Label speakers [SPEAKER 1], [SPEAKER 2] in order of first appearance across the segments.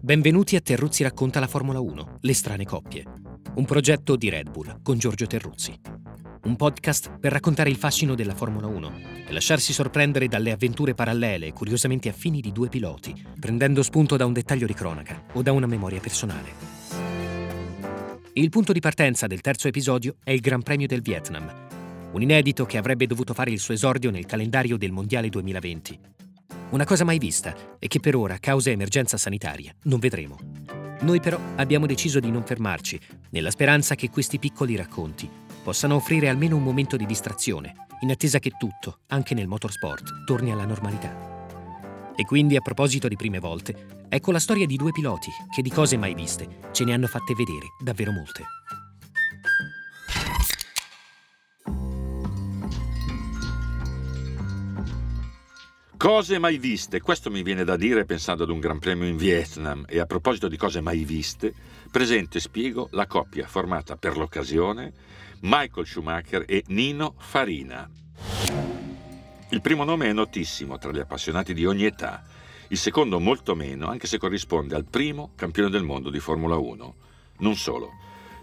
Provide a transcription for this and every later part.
[SPEAKER 1] Benvenuti a Terruzzi racconta la Formula 1, le strane coppie. Un progetto di Red Bull con Giorgio Terruzzi. Un podcast per raccontare il fascino della Formula 1 e lasciarsi sorprendere dalle avventure parallele e curiosamente affini di due piloti, prendendo spunto da un dettaglio di cronaca o da una memoria personale. Il punto di partenza del terzo episodio è il Gran Premio del Vietnam, un inedito che avrebbe dovuto fare il suo esordio nel calendario del Mondiale 2020 una cosa mai vista e che per ora, causa emergenza sanitaria, non vedremo. Noi però abbiamo deciso di non fermarci, nella speranza che questi piccoli racconti possano offrire almeno un momento di distrazione, in attesa che tutto, anche nel motorsport, torni alla normalità. E quindi, a proposito di prime volte, ecco la storia di due piloti che di cose mai viste ce ne hanno fatte vedere davvero molte.
[SPEAKER 2] Cose mai viste, questo mi viene da dire pensando ad un Gran Premio in Vietnam e a proposito di cose mai viste, presento e spiego la coppia formata per l'occasione Michael Schumacher e Nino Farina. Il primo nome è notissimo tra gli appassionati di ogni età, il secondo molto meno, anche se corrisponde al primo campione del mondo di Formula 1. Non solo,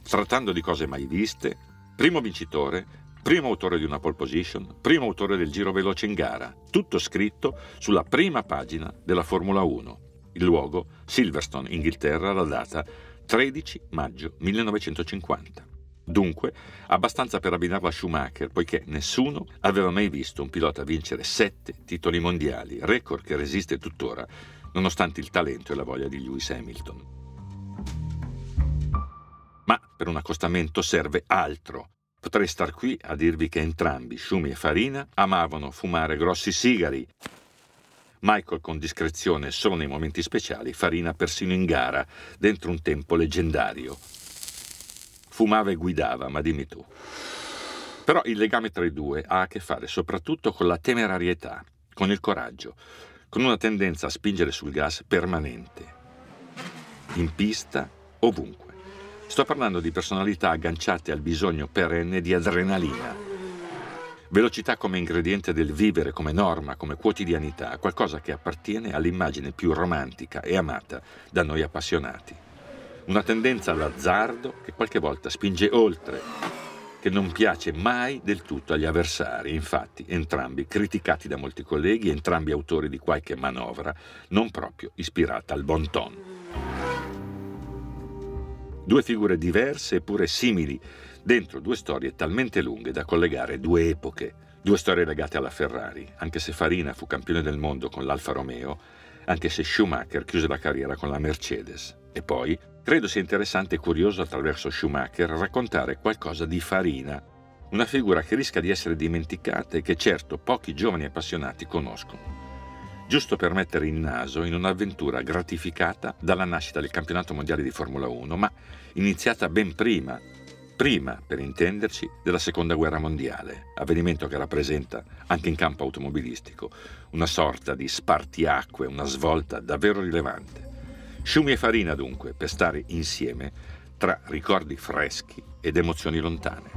[SPEAKER 2] trattando di cose mai viste, primo vincitore, primo autore di una pole position, primo autore del giro veloce in gara, tutto scritto sulla prima pagina della Formula 1. Il luogo, Silverstone, Inghilterra, la data 13 maggio 1950. Dunque, abbastanza per abbinarlo a Schumacher, poiché nessuno aveva mai visto un pilota vincere sette titoli mondiali, record che resiste tuttora, nonostante il talento e la voglia di Lewis Hamilton. Ma per un accostamento serve altro, Potrei star qui a dirvi che entrambi, Schumi e Farina, amavano fumare grossi sigari. Michael con discrezione solo nei momenti speciali, Farina persino in gara, dentro un tempo leggendario. Fumava e guidava, ma dimmi tu. Però il legame tra i due ha a che fare soprattutto con la temerarietà, con il coraggio, con una tendenza a spingere sul gas permanente. In pista, ovunque. Sto parlando di personalità agganciate al bisogno perenne di adrenalina. Velocità come ingrediente del vivere, come norma, come quotidianità, qualcosa che appartiene all'immagine più romantica e amata da noi appassionati. Una tendenza all'azzardo che qualche volta spinge oltre, che non piace mai del tutto agli avversari, infatti entrambi criticati da molti colleghi, entrambi autori di qualche manovra non proprio ispirata al bon ton. Due figure diverse eppure simili, dentro due storie talmente lunghe da collegare due epoche, due storie legate alla Ferrari, anche se Farina fu campione del mondo con l'Alfa Romeo, anche se Schumacher chiuse la carriera con la Mercedes. E poi, credo sia interessante e curioso attraverso Schumacher raccontare qualcosa di Farina, una figura che rischia di essere dimenticata e che certo pochi giovani appassionati conoscono giusto per mettere il naso in un'avventura gratificata dalla nascita del campionato mondiale di Formula 1, ma iniziata ben prima, prima per intenderci, della seconda guerra mondiale, avvenimento che rappresenta, anche in campo automobilistico, una sorta di spartiacque, una svolta davvero rilevante. Sciumi e farina dunque, per stare insieme tra ricordi freschi ed emozioni lontane.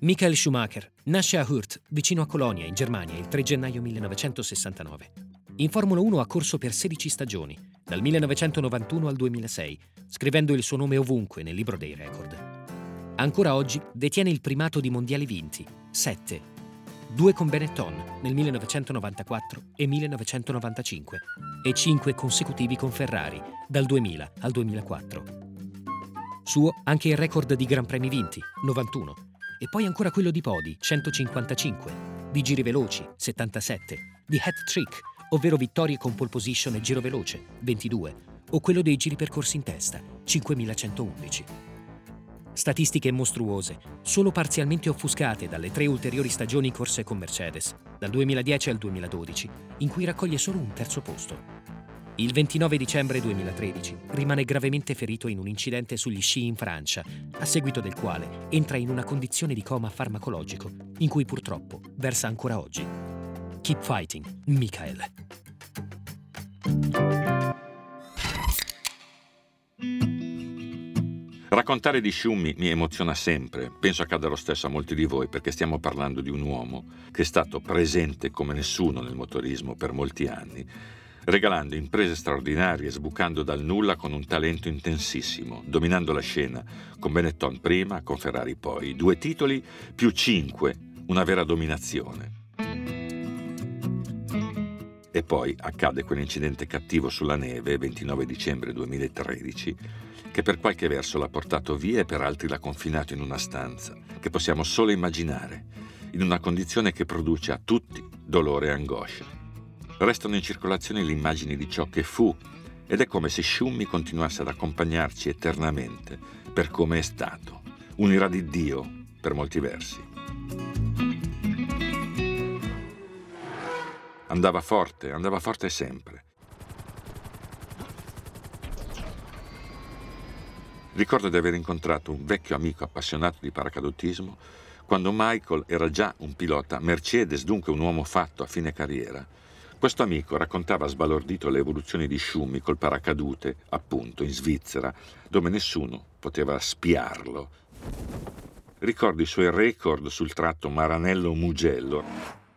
[SPEAKER 1] Michael Schumacher nasce a Hurt, vicino a Colonia, in Germania, il 3 gennaio 1969. In Formula 1 ha corso per 16 stagioni, dal 1991 al 2006, scrivendo il suo nome ovunque nel libro dei record. Ancora oggi detiene il primato di mondiali vinti, 7. Due con Benetton nel 1994 e 1995 e 5 consecutivi con Ferrari dal 2000 al 2004. Suo anche il record di Gran Premi vinti, 91 e poi ancora quello di podi, 155, di giri veloci, 77, di hat trick, ovvero vittorie con pole position e giro veloce, 22, o quello dei giri percorsi in testa, 5111. Statistiche mostruose, solo parzialmente offuscate dalle tre ulteriori stagioni corse con Mercedes, dal 2010 al 2012, in cui raccoglie solo un terzo posto. Il 29 dicembre 2013 rimane gravemente ferito in un incidente sugli sci in Francia, a seguito del quale entra in una condizione di coma farmacologico, in cui purtroppo versa ancora oggi. Keep fighting, Michael.
[SPEAKER 2] Raccontare di Sciummi mi emoziona sempre, penso accada lo stesso a molti di voi perché stiamo parlando di un uomo che è stato presente come nessuno nel motorismo per molti anni, regalando imprese straordinarie, sbucando dal nulla con un talento intensissimo, dominando la scena con Benetton prima, con Ferrari poi, due titoli più cinque, una vera dominazione. E poi accade quell'incidente cattivo sulla neve, 29 dicembre 2013, che per qualche verso l'ha portato via e per altri l'ha confinato in una stanza, che possiamo solo immaginare, in una condizione che produce a tutti dolore e angoscia. Restano in circolazione le immagini di ciò che fu, ed è come se Sciummi continuasse ad accompagnarci eternamente per come è stato, un'ira di Dio per molti versi. Andava forte, andava forte sempre. Ricordo di aver incontrato un vecchio amico appassionato di paracadutismo quando Michael era già un pilota Mercedes, dunque un uomo fatto a fine carriera. Questo amico raccontava sbalordito le evoluzioni di Schumi col paracadute, appunto, in Svizzera, dove nessuno poteva spiarlo. Ricordo i suoi record sul tratto Maranello-Mugello,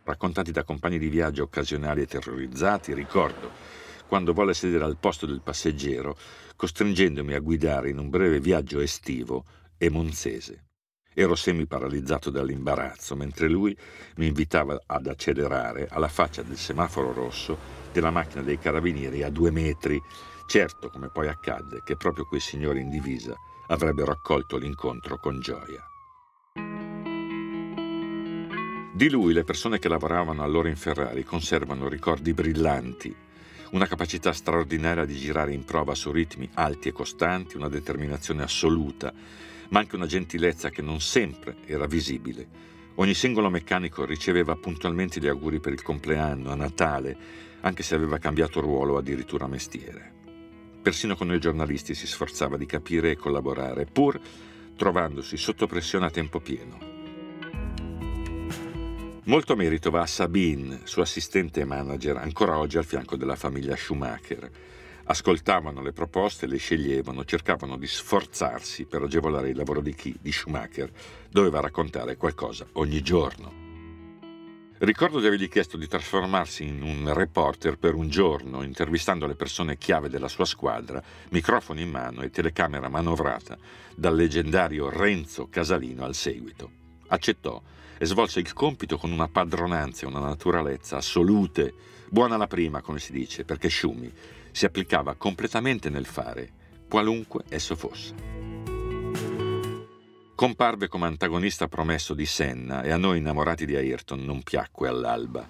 [SPEAKER 2] raccontati da compagni di viaggio occasionali e terrorizzati. Ricordo quando volle sedere al posto del passeggero, costringendomi a guidare in un breve viaggio estivo e monzese. Ero semi-paralizzato dall'imbarazzo, mentre lui mi invitava ad accelerare alla faccia del semaforo rosso della macchina dei carabinieri a due metri. Certo, come poi accadde, che proprio quei signori in divisa avrebbero accolto l'incontro con gioia. Di lui le persone che lavoravano allora in Ferrari conservano ricordi brillanti una capacità straordinaria di girare in prova su ritmi alti e costanti, una determinazione assoluta, ma anche una gentilezza che non sempre era visibile. Ogni singolo meccanico riceveva puntualmente gli auguri per il compleanno, a Natale, anche se aveva cambiato ruolo o addirittura mestiere. Persino con noi giornalisti si sforzava di capire e collaborare, pur trovandosi sotto pressione a tempo pieno. Molto merito va a Sabine, sua assistente e manager, ancora oggi al fianco della famiglia Schumacher. Ascoltavano le proposte, le sceglievano, cercavano di sforzarsi per agevolare il lavoro di chi, di Schumacher, doveva raccontare qualcosa ogni giorno. Ricordo di avergli chiesto di trasformarsi in un reporter per un giorno, intervistando le persone chiave della sua squadra, microfono in mano e telecamera manovrata dal leggendario Renzo Casalino al seguito. Accettò e svolse il compito con una padronanza e una naturalezza assolute, buona la prima, come si dice, perché Shumi si applicava completamente nel fare, qualunque esso fosse. Comparve come antagonista promesso di Senna e a noi innamorati di Ayrton non piacque all'alba.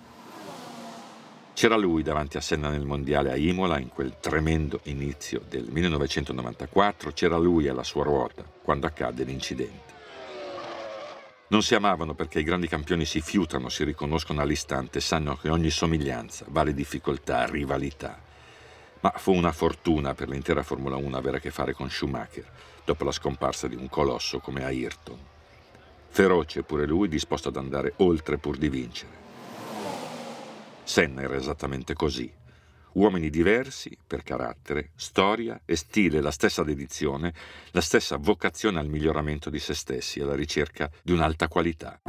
[SPEAKER 2] C'era lui davanti a Senna nel mondiale a Imola in quel tremendo inizio del 1994, c'era lui alla sua ruota quando accadde l'incidente. Non si amavano perché i grandi campioni si fiutano, si riconoscono all'istante, sanno che ogni somiglianza vale difficoltà, rivalità. Ma fu una fortuna per l'intera Formula 1 avere a che fare con Schumacher, dopo la scomparsa di un colosso come Ayrton. Feroce pure lui, disposto ad andare oltre pur di vincere. Senna era esattamente così, uomini diversi per carattere, storia e stile, la stessa dedizione, la stessa vocazione al miglioramento di se stessi, alla ricerca di un'alta qualità.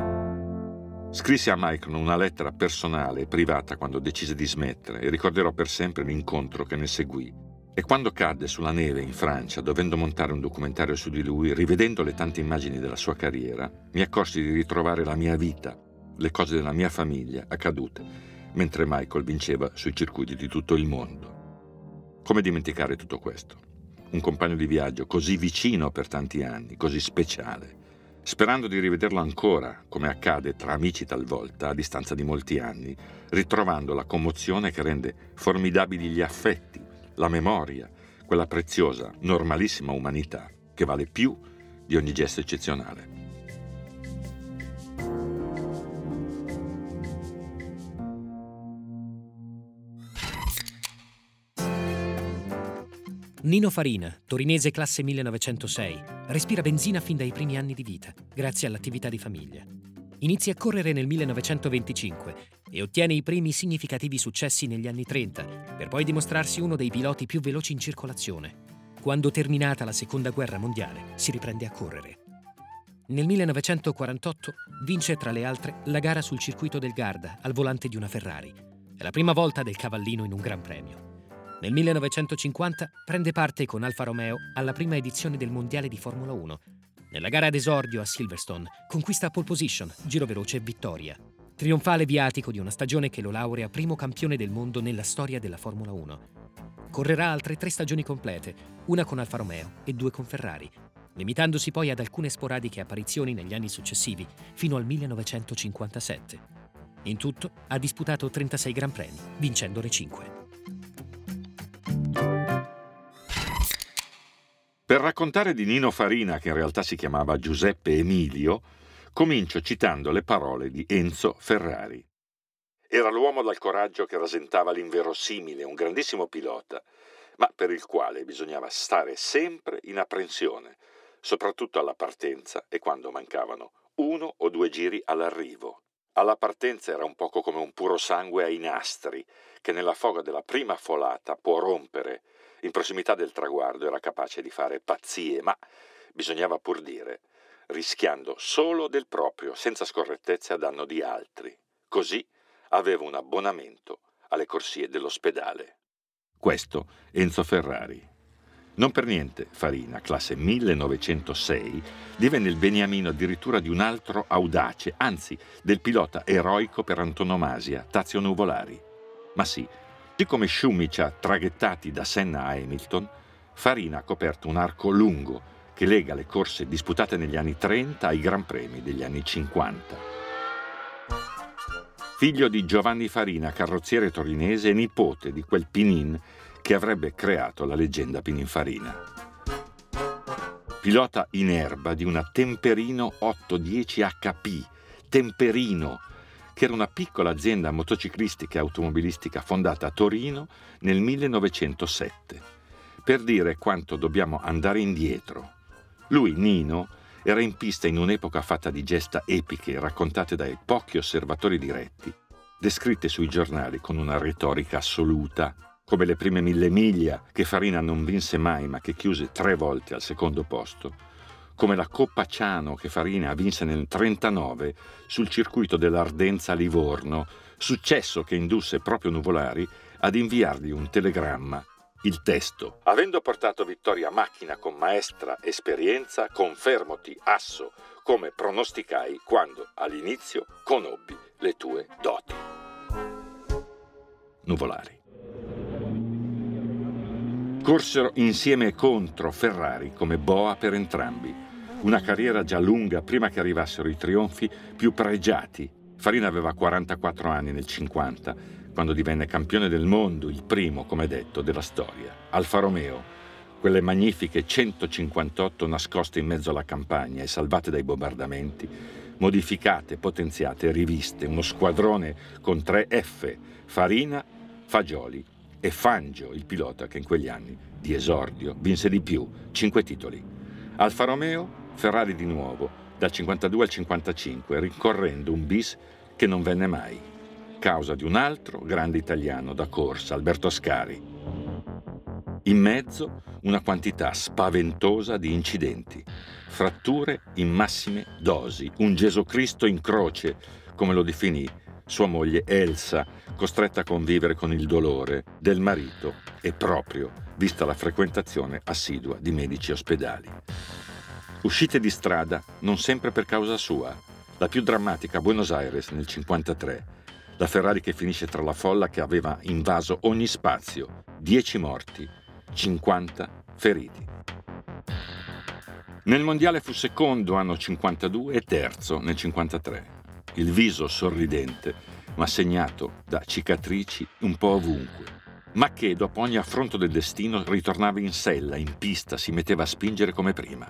[SPEAKER 2] Scrissi a Michael una lettera personale e privata quando decise di smettere e ricorderò per sempre l'incontro che ne seguì. E quando cadde sulla neve in Francia, dovendo montare un documentario su di lui, rivedendo le tante immagini della sua carriera, mi accorsi di ritrovare la mia vita, le cose della mia famiglia accadute mentre Michael vinceva sui circuiti di tutto il mondo. Come dimenticare tutto questo? Un compagno di viaggio così vicino per tanti anni, così speciale. Sperando di rivederlo ancora, come accade tra amici talvolta, a distanza di molti anni, ritrovando la commozione che rende formidabili gli affetti, la memoria, quella preziosa, normalissima umanità che vale più di ogni gesto eccezionale.
[SPEAKER 1] Nino Farina, torinese classe 1906, respira benzina fin dai primi anni di vita, grazie all'attività di famiglia. Inizia a correre nel 1925 e ottiene i primi significativi successi negli anni 30, per poi dimostrarsi uno dei piloti più veloci in circolazione. Quando terminata la Seconda Guerra Mondiale, si riprende a correre. Nel 1948 vince tra le altre la gara sul circuito del Garda al volante di una Ferrari. È la prima volta del cavallino in un Gran Premio. Nel 1950 prende parte con Alfa Romeo alla prima edizione del Mondiale di Formula 1. Nella gara d'esordio a Silverstone conquista pole position, giro veloce e vittoria. Trionfale viatico di una stagione che lo laurea primo campione del mondo nella storia della Formula 1. Correrà altre tre stagioni complete, una con Alfa Romeo e due con Ferrari, limitandosi poi ad alcune sporadiche apparizioni negli anni successivi, fino al 1957. In tutto ha disputato 36 Gran Premi, vincendone 5.
[SPEAKER 2] Per raccontare di Nino Farina, che in realtà si chiamava Giuseppe Emilio, comincio citando le parole di Enzo Ferrari. Era l'uomo dal coraggio che rasentava l'inverosimile, un grandissimo pilota, ma per il quale bisognava stare sempre in apprensione, soprattutto alla partenza e quando mancavano uno o due giri all'arrivo. Alla partenza era un poco come un puro sangue ai nastri, che nella foga della prima folata può rompere in prossimità del traguardo era capace di fare pazzie, ma bisognava pur dire, rischiando solo del proprio, senza scorrettezze a danno di altri. Così aveva un abbonamento alle corsie dell'ospedale. Questo Enzo Ferrari. Non per niente Farina, classe 1906, divenne il beniamino addirittura di un altro audace, anzi del pilota eroico per antonomasia, Tazio Nuvolari. Ma sì, Così come Schumic traghettati da Senna a Hamilton, Farina ha coperto un arco lungo che lega le corse disputate negli anni 30 ai Gran Premi degli anni 50. Figlio di Giovanni Farina, carrozziere torinese e nipote di quel Pinin che avrebbe creato la leggenda Pininfarina. Pilota in erba di una Temperino 810 HP, Temperino, che era una piccola azienda motociclistica e automobilistica fondata a Torino nel 1907, per dire quanto dobbiamo andare indietro. Lui, Nino, era in pista in un'epoca fatta di gesta epiche raccontate dai pochi osservatori diretti, descritte sui giornali con una retorica assoluta, come le prime mille miglia che Farina non vinse mai ma che chiuse tre volte al secondo posto, come la Coppa Ciano che Farina vinse nel 1939 sul circuito dell'Ardenza Livorno, successo che indusse proprio Nuvolari ad inviargli un telegramma. Il testo. Avendo portato vittoria a macchina con maestra esperienza, confermoti asso, come pronosticai quando all'inizio conobbi le tue doti. Nuvolari. Corsero insieme contro Ferrari come boa per entrambi. Una carriera già lunga prima che arrivassero i trionfi più pregiati. Farina aveva 44 anni nel 50, quando divenne campione del mondo, il primo, come detto, della storia. Alfa Romeo, quelle magnifiche 158 nascoste in mezzo alla campagna e salvate dai bombardamenti, modificate, potenziate, riviste, uno squadrone con tre F, Farina, Fagioli e Fangio, il pilota che in quegli anni di esordio vinse di più, cinque titoli. Alfa Romeo, Ferrari di nuovo, dal 52 al 55, rincorrendo un bis che non venne mai, causa di un altro grande italiano da corsa, Alberto Ascari. In mezzo una quantità spaventosa di incidenti, fratture in massime dosi, un Gesù Cristo in croce, come lo definì sua moglie Elsa, costretta a convivere con il dolore del marito e proprio vista la frequentazione assidua di medici ospedali. Uscite di strada non sempre per causa sua. La più drammatica a Buenos Aires nel 1953. La Ferrari che finisce tra la folla che aveva invaso ogni spazio. 10 morti, 50 feriti. Nel mondiale fu secondo anno 52 e terzo nel 53 il viso sorridente, ma segnato da cicatrici un po' ovunque, ma che dopo ogni affronto del destino ritornava in sella, in pista, si metteva a spingere come prima.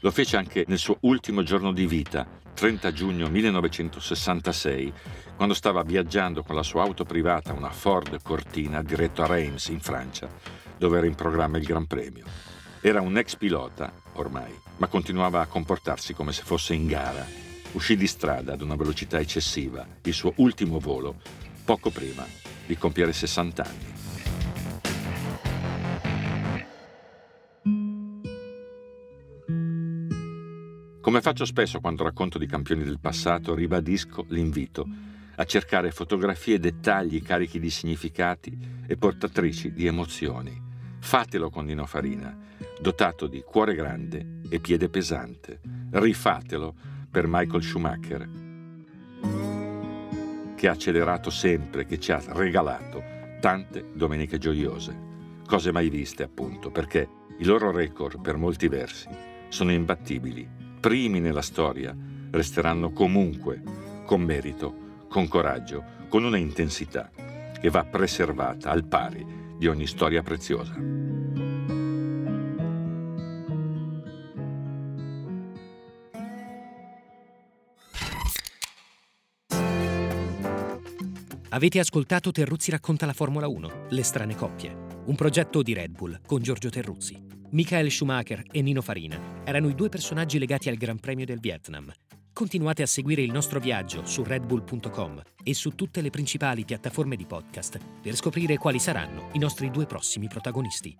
[SPEAKER 2] Lo fece anche nel suo ultimo giorno di vita, 30 giugno 1966, quando stava viaggiando con la sua auto privata, una Ford Cortina, diretto a Reims, in Francia, dove era in programma il Gran Premio. Era un ex pilota, ormai, ma continuava a comportarsi come se fosse in gara. Uscì di strada ad una velocità eccessiva, il suo ultimo volo, poco prima di compiere 60 anni. Come faccio spesso quando racconto di campioni del passato, ribadisco l'invito a cercare fotografie e dettagli carichi di significati e portatrici di emozioni. Fatelo con Nino Farina, dotato di cuore grande e piede pesante. Rifatelo per Michael Schumacher, che ha accelerato sempre, che ci ha regalato tante domeniche gioiose. Cose mai viste, appunto, perché i loro record, per molti versi, sono imbattibili primi nella storia, resteranno comunque con merito, con coraggio, con una intensità che va preservata al pari di ogni storia preziosa.
[SPEAKER 1] Avete ascoltato Terruzzi racconta la Formula 1, Le strane coppie, un progetto di Red Bull con Giorgio Terruzzi. Michael Schumacher e Nino Farina erano i due personaggi legati al Gran Premio del Vietnam. Continuate a seguire il nostro viaggio su redbull.com e su tutte le principali piattaforme di podcast per scoprire quali saranno i nostri due prossimi protagonisti.